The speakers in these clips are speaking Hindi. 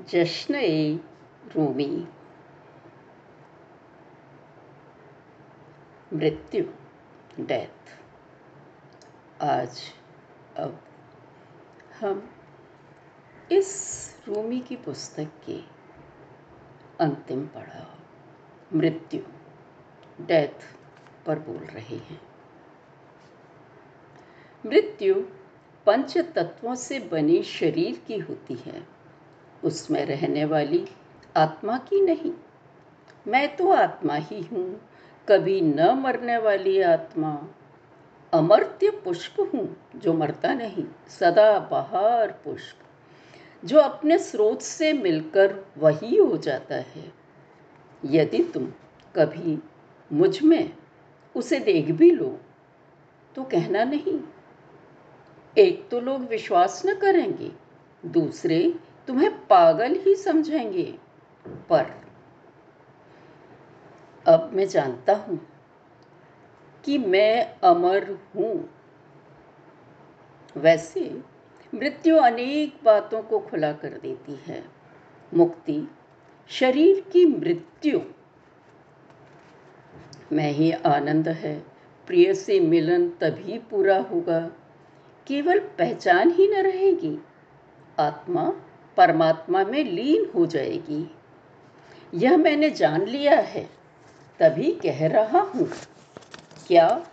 जश्न ए रूमी। मृत्यु, डेथ। आज अब हम इस रूमी की पुस्तक के अंतिम पड़ाव, मृत्यु, डेथ पर बोल रहे हैं। मृत्यु पंच तत्वों से बने शरीर की होती है। उसमें रहने वाली आत्मा की नहीं। मैं तो आत्मा ही हूँ, कभी न मरने वाली आत्मा। अमर्त्य पुष्प हूँ, जो मरता नहीं, सदा बहार पुष्प। जो अपने स्रोत से मिलकर वही हो जाता है। यदि तुम कभी मुझमें उसे देख भी लो तो कहना नहीं। एक तो लोग विश्वास न करेंगे, दूसरे तुम्हें पागल ही समझेंगे। पर अब मैं जानता हूँ कि मैं अमर हूँ। वैसे मृत्यु अनेक बातों को खुला कर देती है। मुक्ति शरीर की मृत्यु। में ही आनंद है। प्रिय से मिलन तभी पूरा होगा। केवल पहचान ही न रहेगी। आत्मा परमात्मा में लीन हो जाएगी। यह मैंने जान लिया है, तभी कह रहा हूँ। क्या?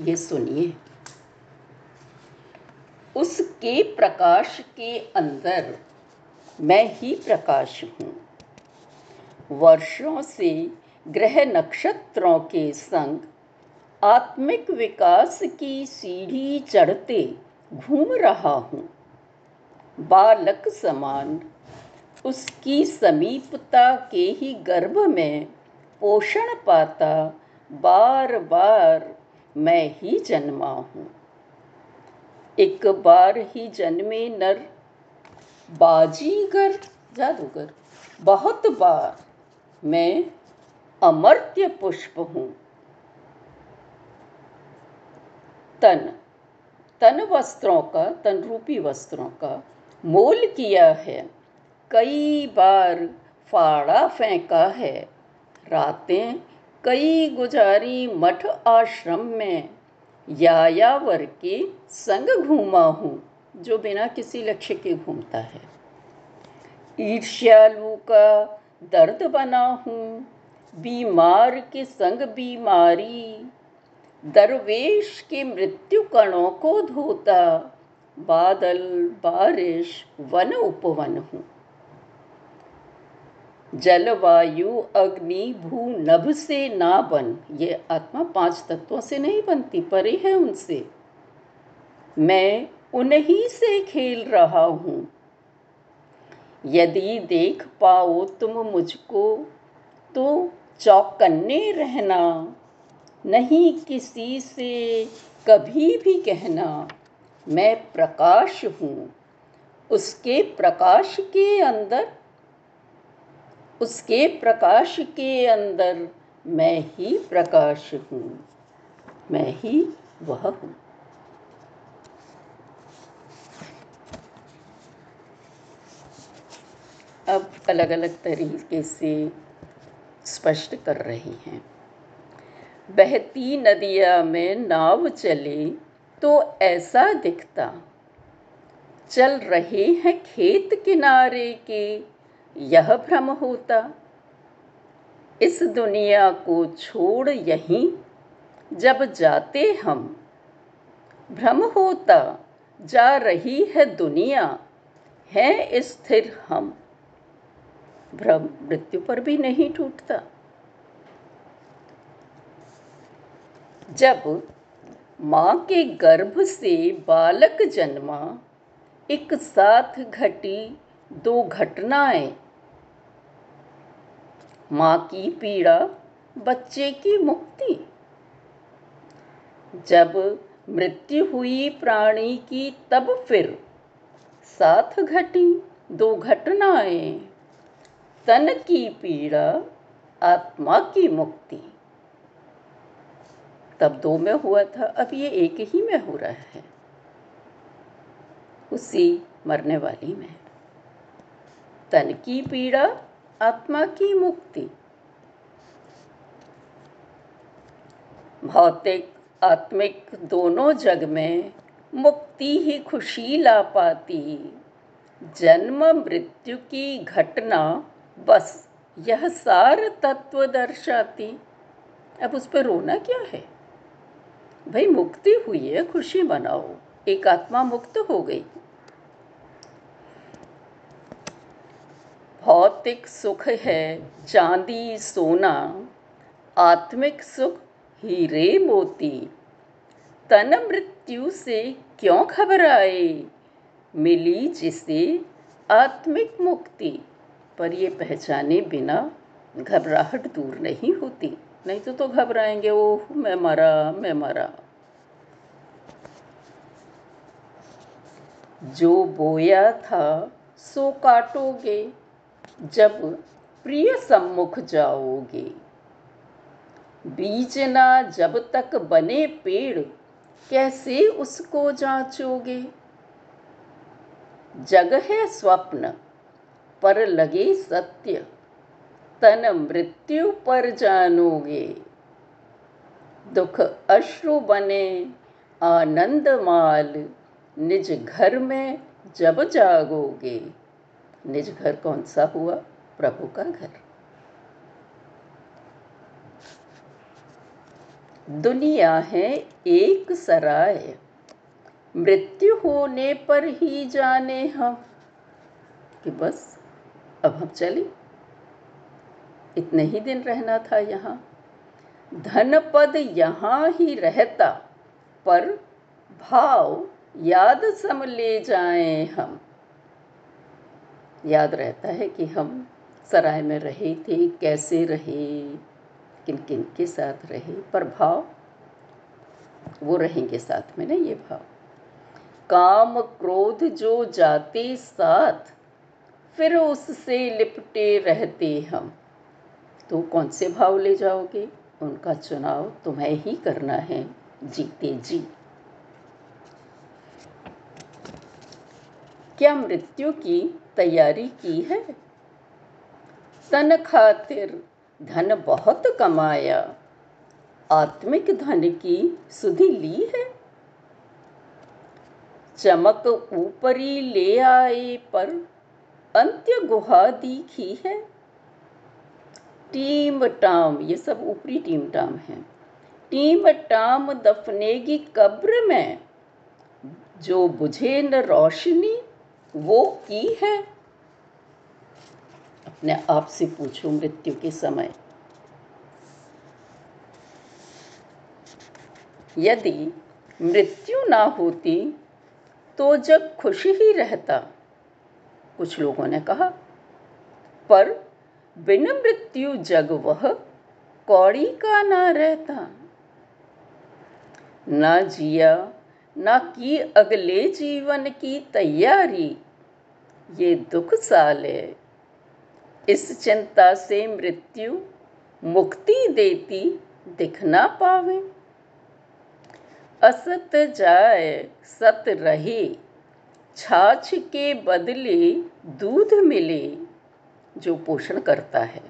ये सुनिए। उसके प्रकाश के अंदर मैं ही प्रकाश हूँ। वर्षों से ग्रह नक्षत्रों के संग आत्मिक विकास की सीढ़ी चढ़ते घूम रहा हूँ। बालक समान, उसकी समीपता के ही गर्भ में पोषण पाता बार बार मैं ही जन्मा हूँ। एक बार ही जन्मे नर, बाजीगर, जादूगर, बहुत बार मैं अमर्त्य पुष्प हूँ। तन तन वस्त्रों का, तन रूपी वस्त्रों का मोल किया है। कई बार फाड़ा फेंका है। रातें कई गुजारी मठ आश्रम में। यायावर के संग घूमा हूँ, जो बिना किसी लक्ष्य के घूमता है। ईर्ष्यालु का दर्द बना हूँ, बीमार के संग बीमारी। दरवेश के मृत्यु कणों को धोता बादल, बारिश, वन उपवन हूँ। जलवायु, अग्नि, भू, नभ से ना बन, ये आत्मा पाँच तत्वों से नहीं बनती, परे है उनसे। मैं उन्हीं से खेल रहा हूँ। यदि देख पाओ तुम मुझको तो चौकन्ने रहना, नहीं किसी से कभी भी कहना। मैं प्रकाश हूँ। उसके प्रकाश के अंदर, उसके प्रकाश के अंदर मैं ही प्रकाश हूँ। मैं ही वह हूँ। अब अलग अलग तरीके से स्पष्ट कर रही हैं। बहती नदिया में नाव चले तो ऐसा दिखता। चल रहे हैं खेत किनारे के, यह भ्रम होता। इस दुनिया को छोड़ यहीं, जब जाते हम। भ्रम होता, जा रही है दुनिया, है स्थिर हम। भ्रम मृत्यु पर भी नहीं टूटता। जब माँ के गर्भ से बालक जन्मा, एक साथ घटी दो घटनाएँ। माँ की पीड़ा, बच्चे की मुक्ति। जब मृत्यु हुई प्राणी की, तब फिर साथ घटी दो घटनाएँ। तन की पीड़ा, आत्मा की मुक्ति। तब दो में हुआ था, अब ये एक ही में हो रहा है। उसी मरने वाली में। तन की पीड़ा, आत्मा की मुक्ति। भौतिक, आत्मिक दोनों जग में मुक्ति ही खुशी ला पाती। जन्म, मृत्यु की घटना, बस यह सार तत्व दर्शाती। अब उस पर रोना क्या है? भाई मुक्ति हुई है, खुशी मनाओ। एक आत्मा मुक्त हो गई। भौतिक सुख है चांदी, सोना। आत्मिक सुख हीरे मोती। तन मृत्यु से क्यों घबराए? मिली जिसे आत्मिक मुक्ति। पर ये पहचाने बिना घबराहट दूर नहीं होती। नहीं तो तो घबराएँगे, ओह, मैं मरा मैं मरा। जो बोया था, सो काटोगे, जब प्रिय सम्मुख जाओगे। बीज ना जब तक बने पेड़, कैसे उसको जांचोगे? जग है स्वप्न, पर लगे सत्य। तन मृत्यु पर जानोगे। दुख अश्रु बने, आनंद माल निज घर में जब जागोगे। निज घर कौन सा हुआ? प्रभु का घर। दुनिया है एक सराय, मृत्यु होने पर ही जाने हम। कि बस, अब हम चले? इतने ही दिन रहना था यहाँ। धन पद यहाँ ही रहता, पर भाव याद सम ले जाएँ हम। याद रहता है कि हम सराय में रहे थे, कैसे रहे, किन किन के साथ रहे, पर भाव, वो रहेंगे साथ में ना ये भाव। काम क्रोध जो जाते साथ, फिर उससे लिपटे रहते हम। तो कौन से भाव ले जाओगे? उनका चुनाव तुम्हें ही करना है। जीते जी। क्या मृत्यु की तैयारी की है? तन खातिर धन बहुत कमाया। आत्मिक धन की सुधि ली है। चमक ऊपरी ले आए पर अंत्य गुहा दीखी है। टीम टाम, ये सब ऊपरी टीम टाम है। टीम टाम दफनेगी कब्र में। जो बुझे न रोशनी, वो की है। अपने आप से पूछो मृत्यु के समय। यदि मृत्यु ना होती तो जब खुशी ही रहता, कुछ लोगों ने कहा, पर बिन मृत्यु जग वह कौड़ी का ना रहता। ना जिया, ना की अगले जीवन की तैयारी, ये दुख साल है। इस चिंता से मृत्यु मुक्ति देती दिख ना पावे। असत जाए सत रहे, छाछ के बदले दूध मिले। जो पोषण करता है।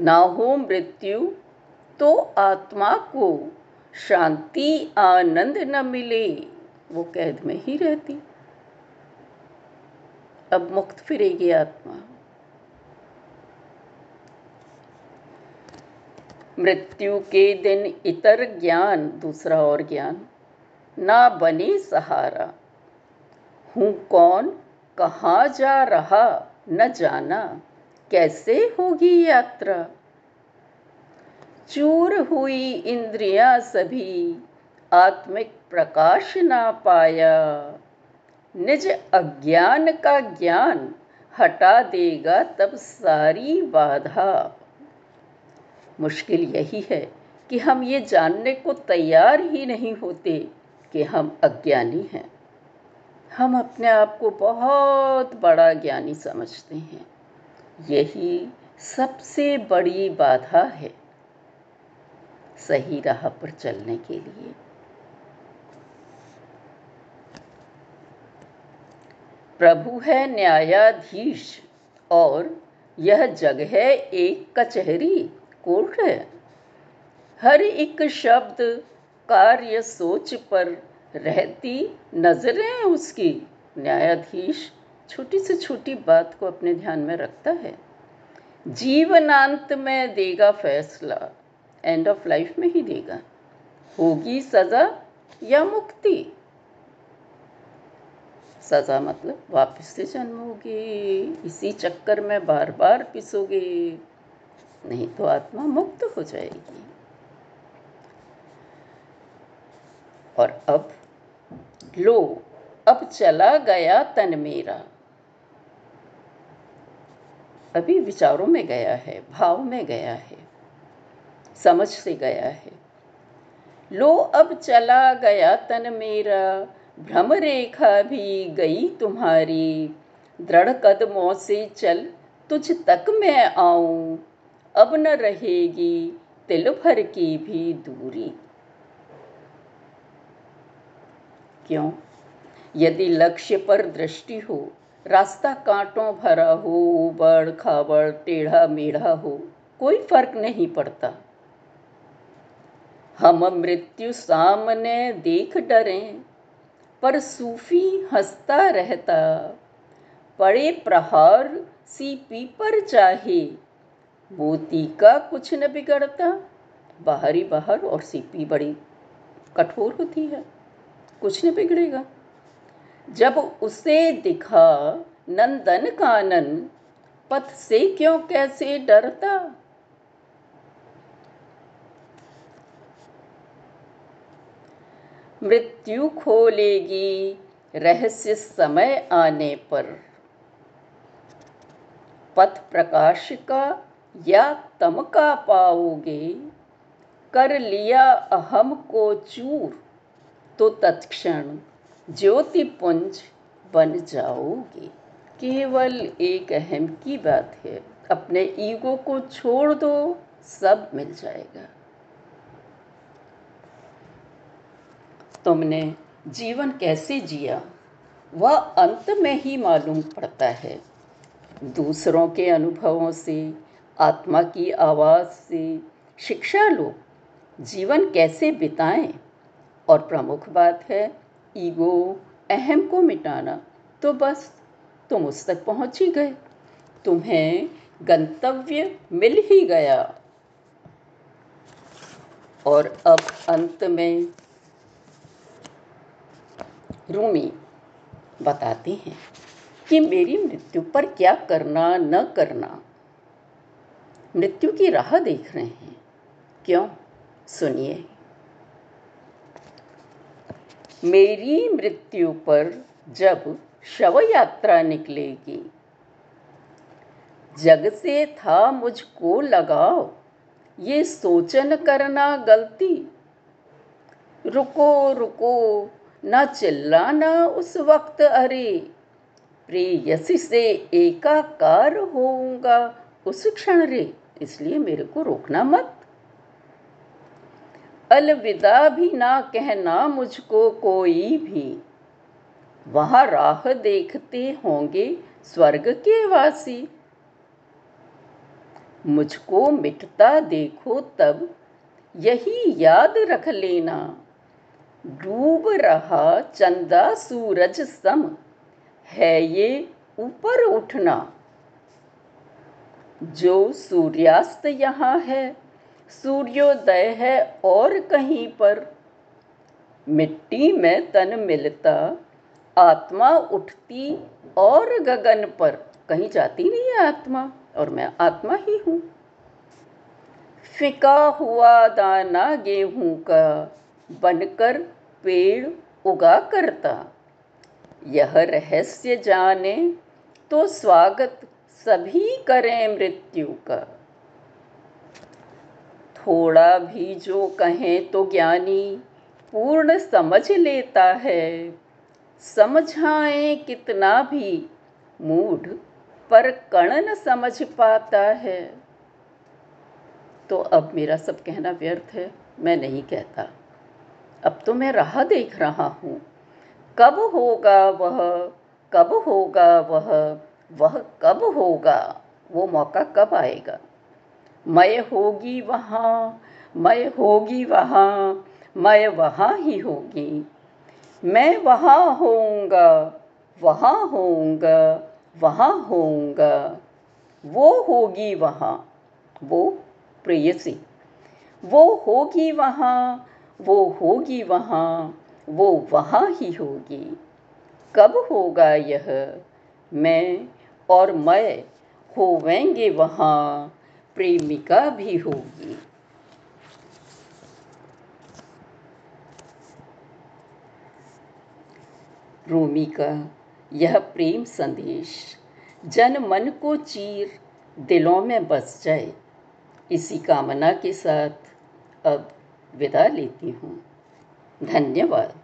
ना हो मृत्यु तो आत्मा को शांति, आनंद न मिले, वो कैद में ही रहती। अब मुक्त फिरेगी आत्मा। मृत्यु के दिन इतर ज्ञान, दूसरा और ज्ञान, ना बने सहारा। हूँ कौन, कहाँ जा रहा? न जाना कैसे होगी यात्रा। चूर हुई इंद्रियाँ सभी आत्मिक प्रकाश ना पाया। निज अज्ञान का ज्ञान हटा देगा तब सारी बाधा। मुश्किल यही है कि हम ये जानने को तैयार ही नहीं होते कि हम अज्ञानी हैं। हम अपने आप को बहुत बड़ा ज्ञानी समझते हैं। यही सबसे बड़ी बाधा है सही राह पर चलने के लिए। प्रभु है न्यायाधीश और यह जग है एक कचहरी, कोर्ट है। हर एक शब्द, कार्य, सोच पर रहती नज़रें उसकी। न्यायाधीश छोटी से छोटी बात को अपने ध्यान में रखता है। जीवनांत में देगा फैसला एंड ऑफ़ लाइफ में ही देगा। होगी सजा या मुक्ति? सजा मतलब वापस से जन्मोगे, इसी चक्कर में बार बार पिसोगे, नहीं तो आत्मा मुक्त हो जाएगी। और अब लो, अब चला गया तन मेरा। अभी विचारों में गया है, भाव में गया है, समझ से गया है। लो, अब चला गया तन मेरा भ्रम रेखा भी गई तुम्हारी। दृढ़ कदमों से चल, तुझ तक मैं आऊँ। अब न रहेगी, तिल भर की भी दूरी। क्यों? यदि लक्ष्य पर दृष्टि हो, रास्ता कांटों भरा हो, उबड़ खाबड़, टेढ़ा मेढ़ा हो, कोई फ़र्क नहीं पड़ता। हम मृत्यु सामने देख डरे, पर सूफी हंसता रहता। पड़े प्रहार सीपी पर चाहे, मोती का कुछ न बिगड़ता। बाहरी बाहर और सीपी बड़ी कठोर होती है। कुछ नहीं बिगड़ेगा। जब उसे दिखा नंदन कानन, पथ से क्यों कैसे डरता? मृत्यु खोलेगी रहस्य समय आने पर। पथ प्रकाश का या तम का पाओगे? कर लिया अहम को चूर। तो तत्क्षण ज्योतिपुंज बन जाओगे। केवल एक अहम की बात है, अपने ईगो को छोड़ दो, सब मिल जाएगा। तुमने जीवन कैसे जिया, वह अंत में ही मालूम पड़ता है। दूसरों के अनुभवों से, आत्मा की आवाज़ से, शिक्षा लो, जीवन कैसे बिताएँ। और प्रमुख बात है, ईगो, अहम को मिटाना। तो बस, तुम उस तक पहुँच ही गए। तुम्हें गंतव्य मिल ही गया। और अब अंत में रूमी बताते हैं कि मेरी मृत्यु पर क्या करना, न करना। मृत्यु की राह देख रहे हैं। क्यों? सुनिए। मेरी मृत्यु पर जब शव यात्रा निकलेगी, जग से था मुझको लगाओ ये सोचन करना गलती। रुको रुको, ना चिल्लाना उस वक्त, अरे, प्रेयसी से एकाकार होऊँगा उस क्षण रे, इसलिए मेरे को रोकना मत। अलविदा भी ना कहना मुझको कोई भी। वहाँ राह देखते होंगे स्वर्ग के वासी। मुझको मिटता देखो तब, यही याद रख लेना। डूब रहा चंदा सूरज सम, है ये ऊपर उठना। जो सूर्यास्त यहाँ है सूर्योदय है और कहीं पर। मिट्टी में तन मिलता, आत्मा उठती और गगन पर। कहीं जाती नहीं है आत्मा, और मैं आत्मा ही हूँ। फिका हुआ दाना गेहूँ का, बनकर पेड़ उगा करता। यह रहस्य जाने तो स्वागत सभी करें मृत्यु का। थोड़ा भी जो कहें तो ज्ञानी पूर्ण समझ लेता है। समझाए कितना भी, मूढ़ पर कण न समझ पाता है। तो अब मेरा सब कहना व्यर्थ है, मैं नहीं कहता। अब तो मैं राह देख रहा हूँ। कब होगा वह, कब होगा वह वह कब होगा, वो मौका कब आएगा? मैं होगी वहाँ, मैं होगी वहाँ, मैं वहाँ ही होगी। मैं वहाँ होऊँगा वहाँ होऊँगा वहाँ होऊँगा। वो होगी वहाँ, वो प्रेयसी वो होगी वहाँ, वो होगी वहाँ, वो वहाँ ही होगी। कब होगा यह? मैं और मैं होवेंगे वहाँ। प्रेमिका भी होगी। रूमी का यह प्रेम संदेश। जन मन को चीर, दिलों में बस जाए। इसी कामना के साथ अब विदा लेती हूँ। धन्यवाद।